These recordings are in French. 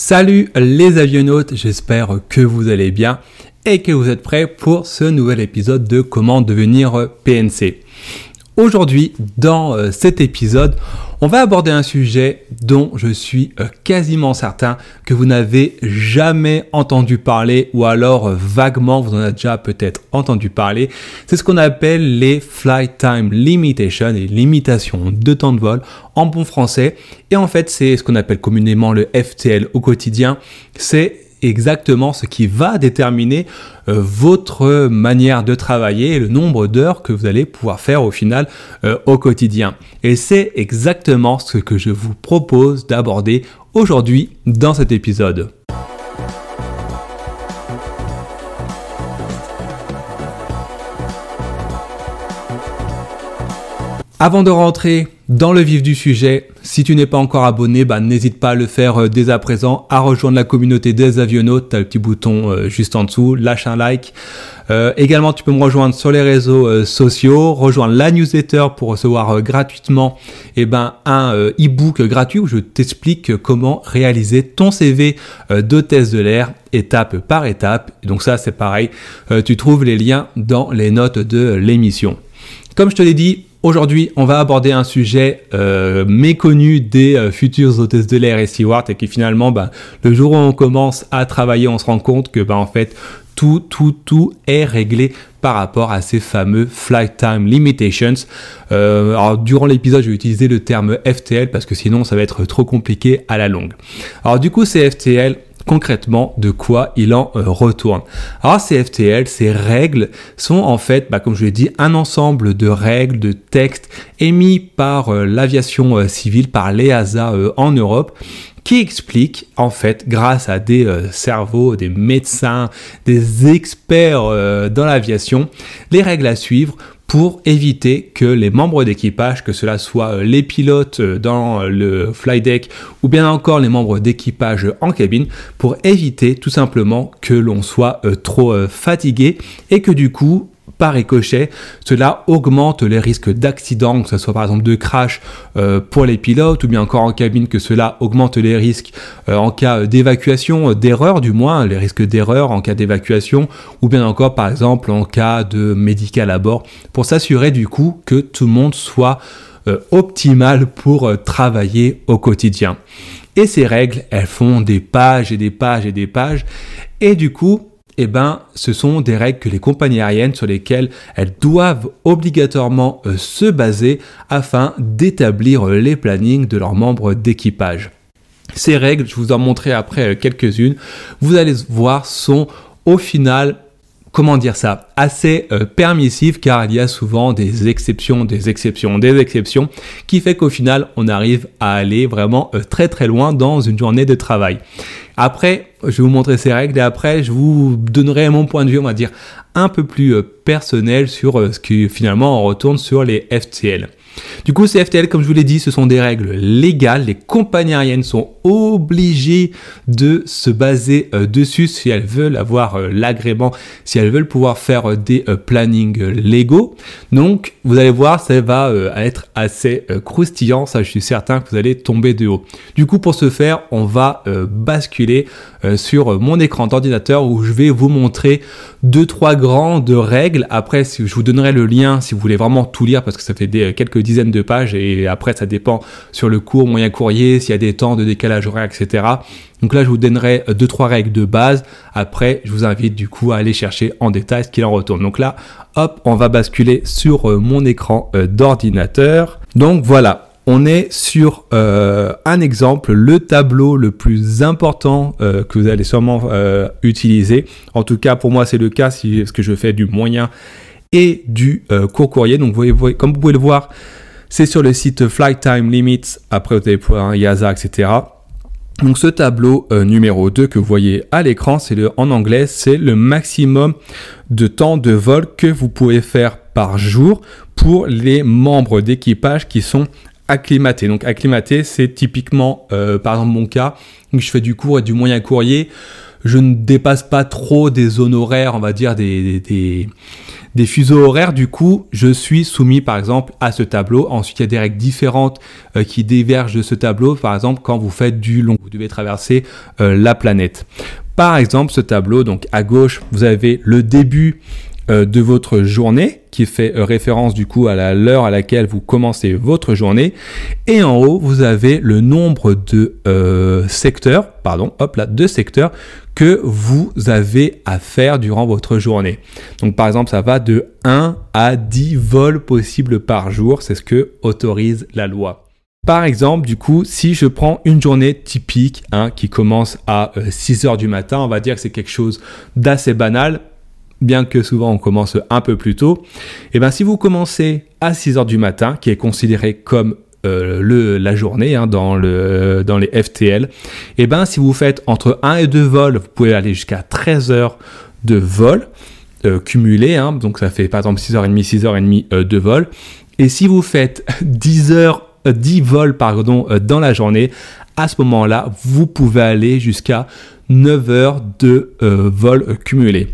Salut les avionautes, j'espère que vous allez bien et que vous êtes prêts pour ce nouvel épisode de Comment devenir PNC. Aujourd'hui, dans euh, cet épisode, on va aborder un sujet dont je suis euh, quasiment certain que vous n'avez jamais entendu parler ou alors euh, vaguement vous en avez déjà peut-être entendu parler. C'est ce qu'on appelle les flight time limitation, les limitations de temps de vol en bon français. Et en fait, c'est ce qu'on appelle communément le FTL au quotidien. C'est exactement ce qui va déterminer euh, votre manière de travailler et le nombre d'heures que vous allez pouvoir faire au final euh, au quotidien. Et c'est exactement ce que je vous propose d'aborder aujourd'hui dans cet épisode. Avant de rentrer dans le vif du sujet, si tu n'es pas encore abonné, bah, n'hésite pas à le faire euh, dès à présent, à rejoindre la communauté des avionautes. Tu as le petit bouton euh, juste en dessous, lâche un like. Euh, également, tu peux me rejoindre sur les réseaux sociaux, rejoindre la newsletter pour recevoir gratuitement eh ben, un e-book gratuit où je t'explique comment réaliser ton CV d'hôtesse de l'air étape par étape. Donc ça, c'est pareil, tu trouves les liens dans les notes de l'émission. Comme je te l'ai dit, Aujourd'hui, on va aborder un sujet euh, méconnu des euh, futures hôtesses de l'air et stewards et qui finalement, bah, le jour où on commence à travailler, on se rend compte que bah, en fait, tout, tout, tout est réglé par rapport à ces fameux flight time limitations. Euh, alors, durant l'épisode, je vais utiliser le terme FTL parce que sinon, ça va être trop compliqué à la longue. Alors, du coup, ces FTL, concrètement de quoi il en euh, retourne. Alors ces FTL, ces règles sont en fait, bah, comme je l'ai dit, un ensemble de règles, de textes émis par euh, l'aviation euh, civile, par l'EASA en Europe, qui expliquent en fait, grâce à des cerveaux, des médecins, des experts dans l'aviation, les règles à suivre pour éviter que les membres d'équipage, que cela soit euh, les pilotes euh, dans le fly deck ou bien encore les membres d'équipage en cabine, pour éviter tout simplement que l'on soit euh, trop fatigué et que du coup par ricochet, cela augmente les risques d'accident, que ce soit par exemple de crash euh, pour les pilotes ou bien encore en cabine, que cela augmente les risques euh, en cas d'évacuation, euh, d'erreur du moins, les risques d'erreur en cas d'évacuation ou bien encore par exemple en cas de médical à bord, pour s'assurer du coup que tout le monde soit optimal pour travailler au quotidien. Et ces règles, elles font des pages et des pages et des pages. Et du coup, eh ben, ce sont des règles que les compagnies aériennes sur lesquelles elles doivent obligatoirement euh, se baser afin d'établir euh, les plannings de leurs membres d'équipage. Ces règles, je vous en montrerai après euh, quelques-unes, vous allez voir, sont au final comment dire ça, assez permissives car il y a souvent des exceptions, des exceptions, des exceptions, qui fait qu'au final on arrive à aller vraiment très très loin dans une journée de travail. Après, je vais vous montrer ces règles et après, je vous donnerai mon point de vue, on va dire, un peu plus euh, personnel sur euh, ce qui finalement on retourne sur les FTL. Du coup, ces FTL, comme je vous l'ai dit, ce sont des règles légales. Les compagnies aériennes sont obligées de se baser euh, dessus si elles veulent avoir euh, l'agrément, si elles veulent pouvoir faire euh, des plannings légaux. Donc, vous allez voir, ça va être assez croustillant. Ça, je suis certain que vous allez tomber de haut. Du coup, pour ce faire, on va basculer sur mon écran d'ordinateur où je vais vous montrer deux, trois grandes règles. Après, je vous donnerai le lien si vous voulez vraiment tout lire parce que ça fait des, quelques de pages et après ça dépend sur le court, moyen courrier, s'il y a des temps de décalage horaire, etc. Donc là, je vous donnerai deux, trois règles de base. Après, je vous invite du coup à aller chercher en détail ce qu'il en retourne. Donc là, hop, on va basculer sur euh, mon écran euh, d'ordinateur. Donc voilà, on est sur euh, un exemple, le tableau le plus important que vous allez sûrement utiliser. En tout cas, pour moi, c'est le cas si ce que je fais du moyen et du euh, court courrier. Donc, vous voyez, comme vous pouvez le voir, c'est sur le site Flight Time Limits, après YASA, etc. Donc ce tableau euh, numéro 2 que vous voyez à l'écran, c'est le en anglais, c'est le maximum de temps de vol que vous pouvez faire par jour pour les membres d'équipage qui sont acclimatés. Donc acclimaté, c'est typiquement euh, par exemple mon cas, où je fais du court et du moyen courrier, je ne dépasse pas trop des honoraires, on va dire des fuseaux horaires, du coup, je suis soumis par exemple à ce tableau. Ensuite, il y a des règles différentes euh, qui divergent de ce tableau. Par exemple, quand vous faites du long, vous devez traverser euh, la planète. Par exemple, ce tableau, donc à gauche, vous avez le début de votre journée qui fait référence du coup à l'heure à laquelle vous commencez votre journée et en haut vous avez le nombre de secteurs pardon hop là de secteurs que vous avez à faire durant votre journée. Donc par exemple, ça va de 1 à 10 vols possibles par jour, c'est ce que autorise la loi. Par exemple, du coup, si je prends une journée typique hein, qui commence à 6 euh, heures du matin, on va dire que c'est quelque chose d'assez banal, bien que souvent on commence un peu plus tôt. Et eh bien si vous commencez à 6 heures du matin, qui est considéré comme euh, la journée hein, dans, le, dans les FTL, et eh ben si vous faites entre 1 et 2 vols, vous pouvez aller jusqu'à 13 heures de vol euh, cumulé, hein, donc ça fait par exemple 6h30, 6h30 euh, de vol. Et si vous faites 10 heures, 10 vols dans la journée, à ce moment-là, vous pouvez aller jusqu'à 9 heures de vol cumulé.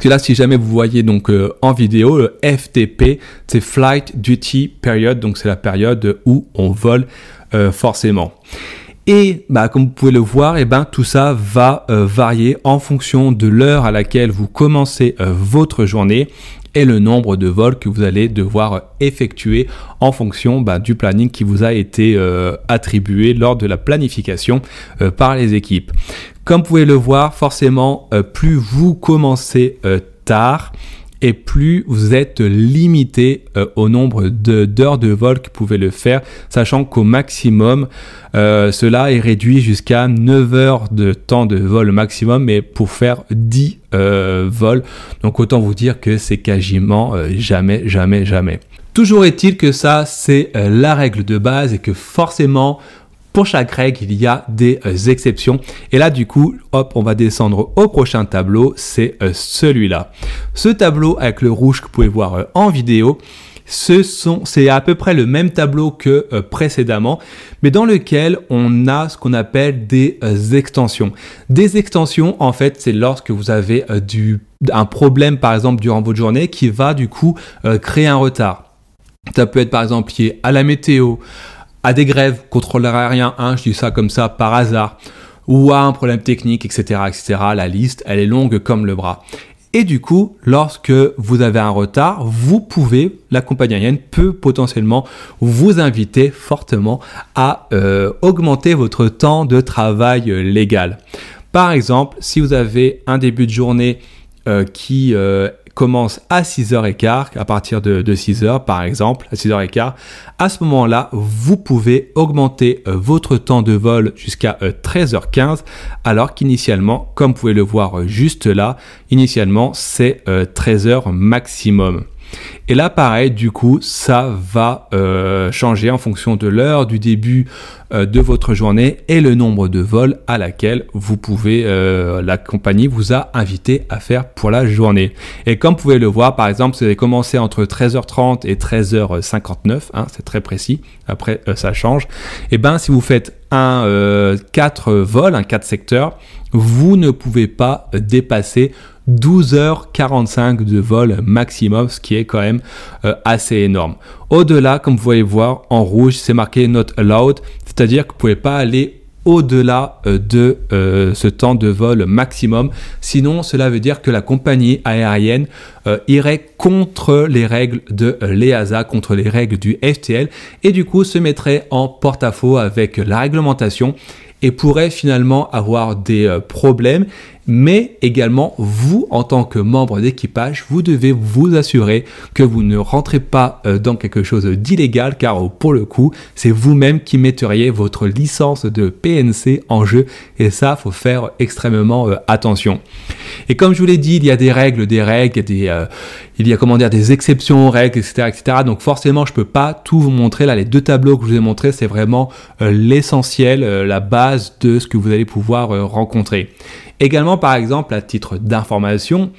Que là, si jamais vous voyez donc euh, en vidéo, le FTP, c'est Flight Duty Period, donc c'est la période où on vole euh, forcément. Et bah, comme vous pouvez le voir, et eh ben, tout ça va euh, varier en fonction de l'heure à laquelle vous commencez votre journée et le nombre de vols que vous allez devoir effectuer en fonction bah, du planning qui vous a été attribué lors de la planification par les équipes. Comme vous pouvez le voir, forcément, euh, plus vous commencez euh, tard, et plus vous êtes limité euh, au nombre d'heures de, vol que vous pouvez le faire, sachant qu'au maximum, cela est réduit jusqu'à 9 heures de temps de vol maximum, mais pour faire 10 vols. Donc autant vous dire que c'est quasiment jamais, jamais, jamais. Toujours est-il que ça, c'est la règle de base et que forcément, pour chaque règle, il y a des euh, exceptions. Et là, du coup, hop, on va descendre au prochain tableau. C'est euh, celui-là. Ce tableau avec le rouge que vous pouvez voir euh, en vidéo, ce sont, c'est à peu près le même tableau que précédemment, mais dans lequel on a ce qu'on appelle des extensions. Des extensions, en fait, c'est lorsque vous avez du, un problème, par exemple, durant votre journée, qui va du coup créer un retard. Ça peut être par exemple lié à la météo, à des grèves, contrôleur aérien 1, je dis ça comme ça par hasard, ou à un problème technique, etc., etc. La liste, elle est longue comme le bras. Et du coup, lorsque vous avez un retard, vous pouvez, la compagnie aérienne peut potentiellement vous inviter fortement à euh, augmenter votre temps de travail euh, légal. Par exemple, si vous avez un début de journée euh, qui commence à 6h15, à partir de, 6h par exemple, à 6h15, à ce moment-là, vous pouvez augmenter euh, votre temps de vol jusqu'à 13h15, euh, alors qu'initialement, comme vous pouvez le voir euh, juste là, initialement c'est 13h maximum. Et là, pareil, du coup, ça va euh, changer en fonction de l'heure du début euh, de votre journée et le nombre de vols à laquelle vous pouvez, euh, la compagnie vous a invité à faire pour la journée. Et comme vous pouvez le voir, par exemple, vous avez commencé entre 13h30 et 13h59, hein, c'est très précis. Après, ça change. Et ben, si vous faites un 4 vols, un 4 secteurs, vous ne pouvez pas dépasser 12h45 de vol maximum, ce qui est quand même euh, assez énorme. Au-delà, comme vous voyez voir, en rouge, c'est marqué not allowed, c'est-à-dire que vous ne pouvez pas aller au-delà euh, de euh, ce temps de vol maximum. Sinon, cela veut dire que la compagnie aérienne irait contre les règles de l'EASA, contre les règles du FTL, et du coup se mettrait en porte-à-faux avec la réglementation et pourrait finalement avoir des problèmes mais également vous en tant que membre d'équipage, vous devez vous assurer que vous ne rentrez pas euh, dans quelque chose d'illégal car oh, pour le coup, c'est vous-même qui metteriez votre licence de PNC en jeu et ça, faut faire extrêmement euh, attention. Et comme je vous l'ai dit, il y a des règles, des règles, euh, il y a comment dire des exceptions aux règles, etc., etc. Donc forcément, je peux pas tout vous montrer. Là, les deux tableaux que je vous ai montrés, c'est vraiment l'essentiel, la base de ce que vous allez pouvoir rencontrer. Également, par exemple, à titre d'information,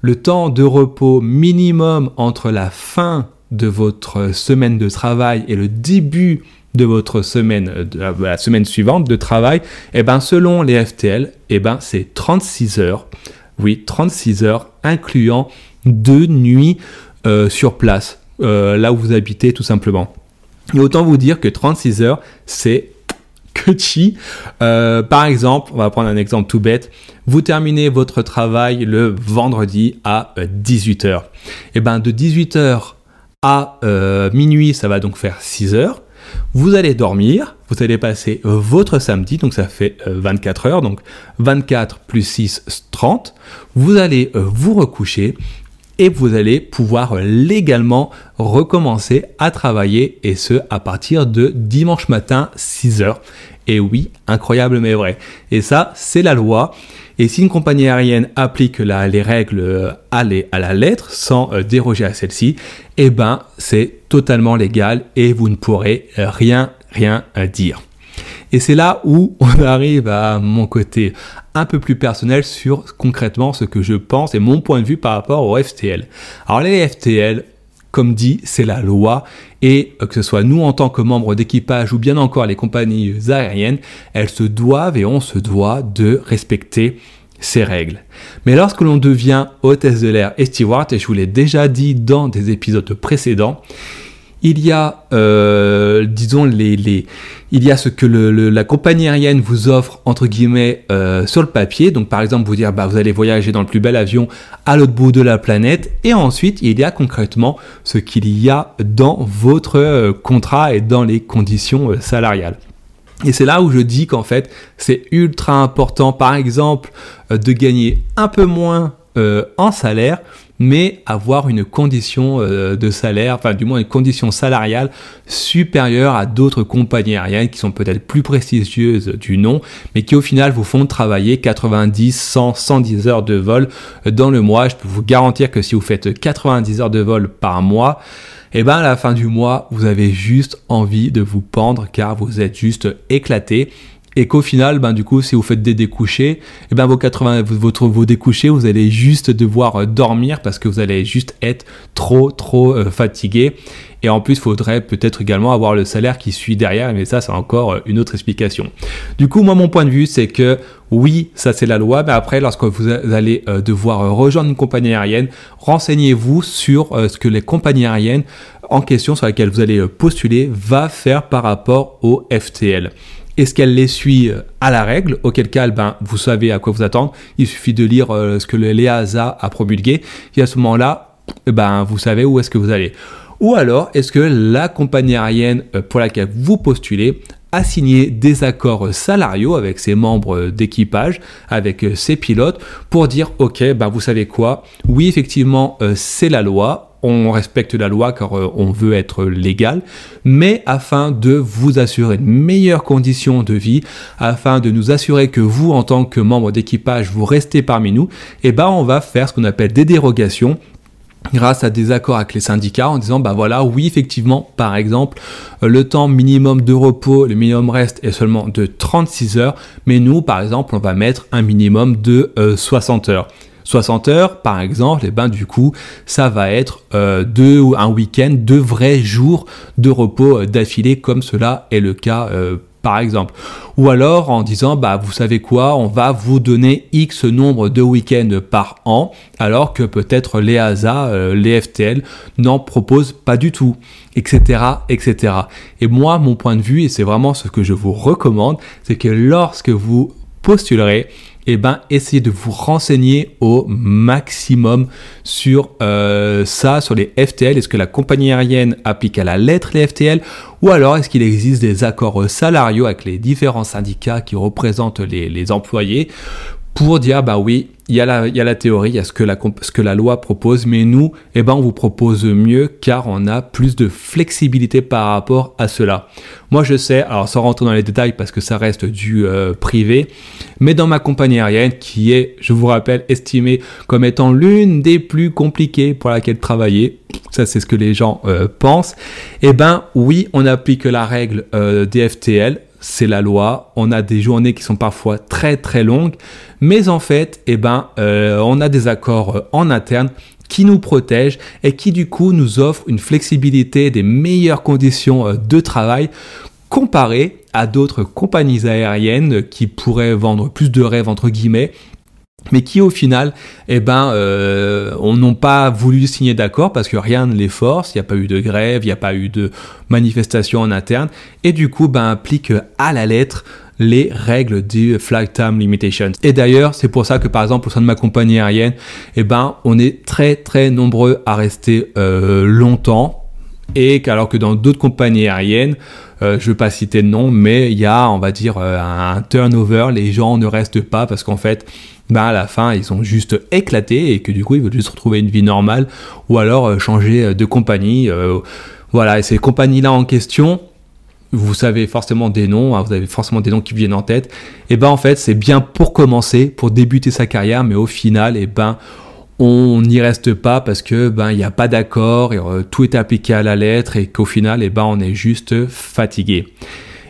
le temps de repos minimum entre la fin de votre semaine de travail et le début de votre semaine, la semaine suivante de travail, eh ben, selon les FTL, eh ben, c'est 36 heures. Oui, 36 heures, incluant deux nuits sur place, là où vous habitez tout simplement. Et autant vous dire que 36 heures, c'est que chi. par exemple, on va prendre un exemple tout bête. Vous terminez votre travail le vendredi à 18h. Et ben de 18h à minuit, ça va donc faire 6 heures. Vous allez dormir, vous allez passer votre samedi, donc ça fait 24 heures, donc 24 plus 6, 30. Vous allez vous recoucher et vous allez pouvoir légalement recommencer à travailler et ce à partir de dimanche matin 6 heures. Et oui, incroyable mais vrai. Et ça, c'est la loi. Et si une compagnie aérienne applique les règles à, la lettre sans euh, déroger à celle-ci, eh ben c'est totalement légal et vous ne pourrez rien rien dire. Et c'est là où on arrive à mon côté un peu plus personnel sur concrètement ce que je pense et mon point de vue par rapport au FTL. Alors les FTL, comme dit, c'est la loi et euh, que ce soit nous en tant que membres d'équipage ou bien encore les compagnies aériennes, elles se doivent et on se doit de respecter ces règles. Mais lorsque l'on devient hôtesse de l'air et steward, et je vous l'ai déjà dit dans des épisodes précédents, il y a, euh, disons, les, les, il y a ce que la compagnie aérienne vous offre, entre guillemets, euh, sur le papier. Donc, par exemple, vous dire, bah, vous allez voyager dans le plus bel avion à l'autre bout de la planète. Et ensuite, il y a concrètement ce qu'il y a dans votre euh, contrat et dans les conditions salariales. Et c'est là où je dis qu'en fait, c'est ultra important, par exemple, de gagner un peu moins en salaire, mais avoir une condition euh, de salaire, enfin du moins une condition salariale supérieure à d'autres compagnies aériennes qui sont peut-être plus prestigieuses du nom, mais qui au final vous font travailler 90, 100, 110 heures de vol dans le mois. Je peux vous garantir que si vous faites 90 heures de vol par mois, et eh ben à la fin du mois, vous avez juste envie de vous pendre car vous êtes juste éclaté et qu'au final, ben, du coup, si vous faites des découchés, et eh ben, vos 80, votre, vos découchés, vous allez juste devoir euh, dormir parce que vous allez juste être trop, trop euh, fatigué. Et en plus, il faudrait peut-être également avoir le salaire qui suit derrière, mais ça, c'est encore euh, une autre explication. Du coup, moi, mon point de vue, c'est que oui, ça c'est la loi, mais après, lorsque vous allez devoir rejoindre une compagnie aérienne, renseignez-vous sur ce que les compagnies aériennes en question sur lesquelles vous allez postuler va faire par rapport au FTL. Est-ce qu'elle les suit euh, à la règle? Auquel cas, ben, vous savez à quoi vous attendre. Il suffit de lire euh, ce que l'EASA a promulgué. Et à ce moment-là, ben, vous savez où est-ce que vous allez. Ou alors, est-ce que la compagnie aérienne euh, pour laquelle vous postulez a signé des accords salariaux avec ses membres d'équipage, avec ses pilotes, pour dire, OK, ben, vous savez quoi? Oui, effectivement, c'est la loi on respecte la loi car euh, on veut être légal, mais afin de vous assurer une meilleure condition de vie, afin de nous assurer que vous, en tant que membre d'équipage, vous restez parmi nous, et eh ben on va faire ce qu'on appelle des dérogations grâce à des accords avec les syndicats en disant bah voilà oui effectivement par exemple le temps minimum de repos le minimum reste est seulement de 36 heures mais nous par exemple on va mettre un minimum de 60 euh, heures 60 heures, par exemple, et ben du coup, ça va être euh, deux ou un week-end, deux vrais jours de repos euh, d'affilée, comme cela est le cas. Euh, par exemple. Ou alors en disant, bah, vous savez quoi, on va vous donner X nombre de week-ends par an, alors que peut-être les ASA, les FTL n'en proposent pas du tout, etc., etc. Et moi, mon point de vue, et c'est vraiment ce que je vous recommande, c'est que lorsque vous postulerez, eh ben, essayez de vous renseigner au maximum sur euh, ça, sur les FTL. Est-ce que la compagnie aérienne applique à la lettre les FTL ou alors est-ce qu'il existe des accords salariaux avec les différents syndicats qui représentent les, les employés pour dire bah oui, il y, a la, théorie, il y a ce que la, loi propose, mais nous, eh ben, on vous propose mieux car on a plus de flexibilité par rapport à cela. Moi, je sais, alors sans rentrer dans les détails parce que ça reste du euh, privé, mais dans ma compagnie aérienne, qui est, je vous rappelle, estimée comme étant l'une des plus compliquées pour laquelle travailler, ça c'est ce que les gens euh, pensent, eh ben oui, on applique la règle euh, des FTL, c'est la loi. On a des journées qui sont parfois très très longues, mais en fait, eh ben, euh, on a des accords euh, en interne qui nous protègent et qui du coup nous offrent une flexibilité, des meilleures conditions euh, de travail comparé à d'autres compagnies aériennes qui pourraient vendre plus de rêves entre guillemets mais qui au final, eh ben, on n'ont pas voulu signer d'accord parce que rien ne les force, il n'y a pas eu de grève, il n'y a pas eu de manifestation en interne, et du coup, ben, à la lettre les règles du flight time limitation. Et d'ailleurs, c'est pour ça que par exemple au sein de ma compagnie aérienne, eh ben, on est très très nombreux à rester euh, longtemps et alors que dans d'autres compagnies aériennes, euh, je ne veux pas citer de nom, mais il y a, on va dire, euh, un turnover, les gens ne restent pas parce qu'en fait, ben à la fin, ils sont juste éclatés et que du coup, ils veulent juste retrouver une vie normale ou alors euh, changer de compagnie. voilà, et ces compagnies-là en question, vous savez forcément des noms, hein, vous avez forcément des noms qui viennent en tête. Et ben en fait, c'est bien pour commencer, pour débuter sa carrière, mais au final, et ben on n'y reste pas parce que ben il n'y a pas d'accord euh, tout est appliqué à la lettre et qu'au final et eh ben on est juste fatigué.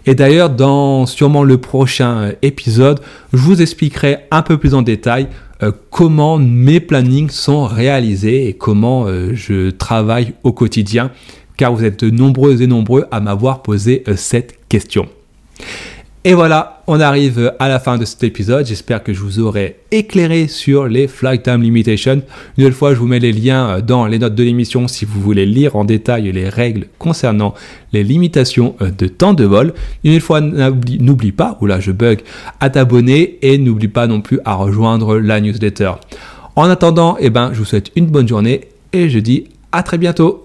Et d'ailleurs dans sûrement le prochain euh, épisode, je vous expliquerai un peu plus en détail euh, comment mes plannings sont réalisés et comment je travaille au quotidien car vous êtes nombreux et nombreux à m'avoir posé cette question. Et voilà, on arrive à la fin de cet épisode. J'espère que je vous aurai éclairé sur les flight time limitations. Une nouvelle fois, je vous mets les liens dans les notes de l'émission si vous voulez lire en détail les règles concernant les limitations de temps de vol. Une fois, n'oublie pas, ou là je bug, à t'abonner et n'oublie pas non plus à rejoindre la newsletter. En attendant, eh ben, je vous souhaite une bonne journée et je dis à très bientôt.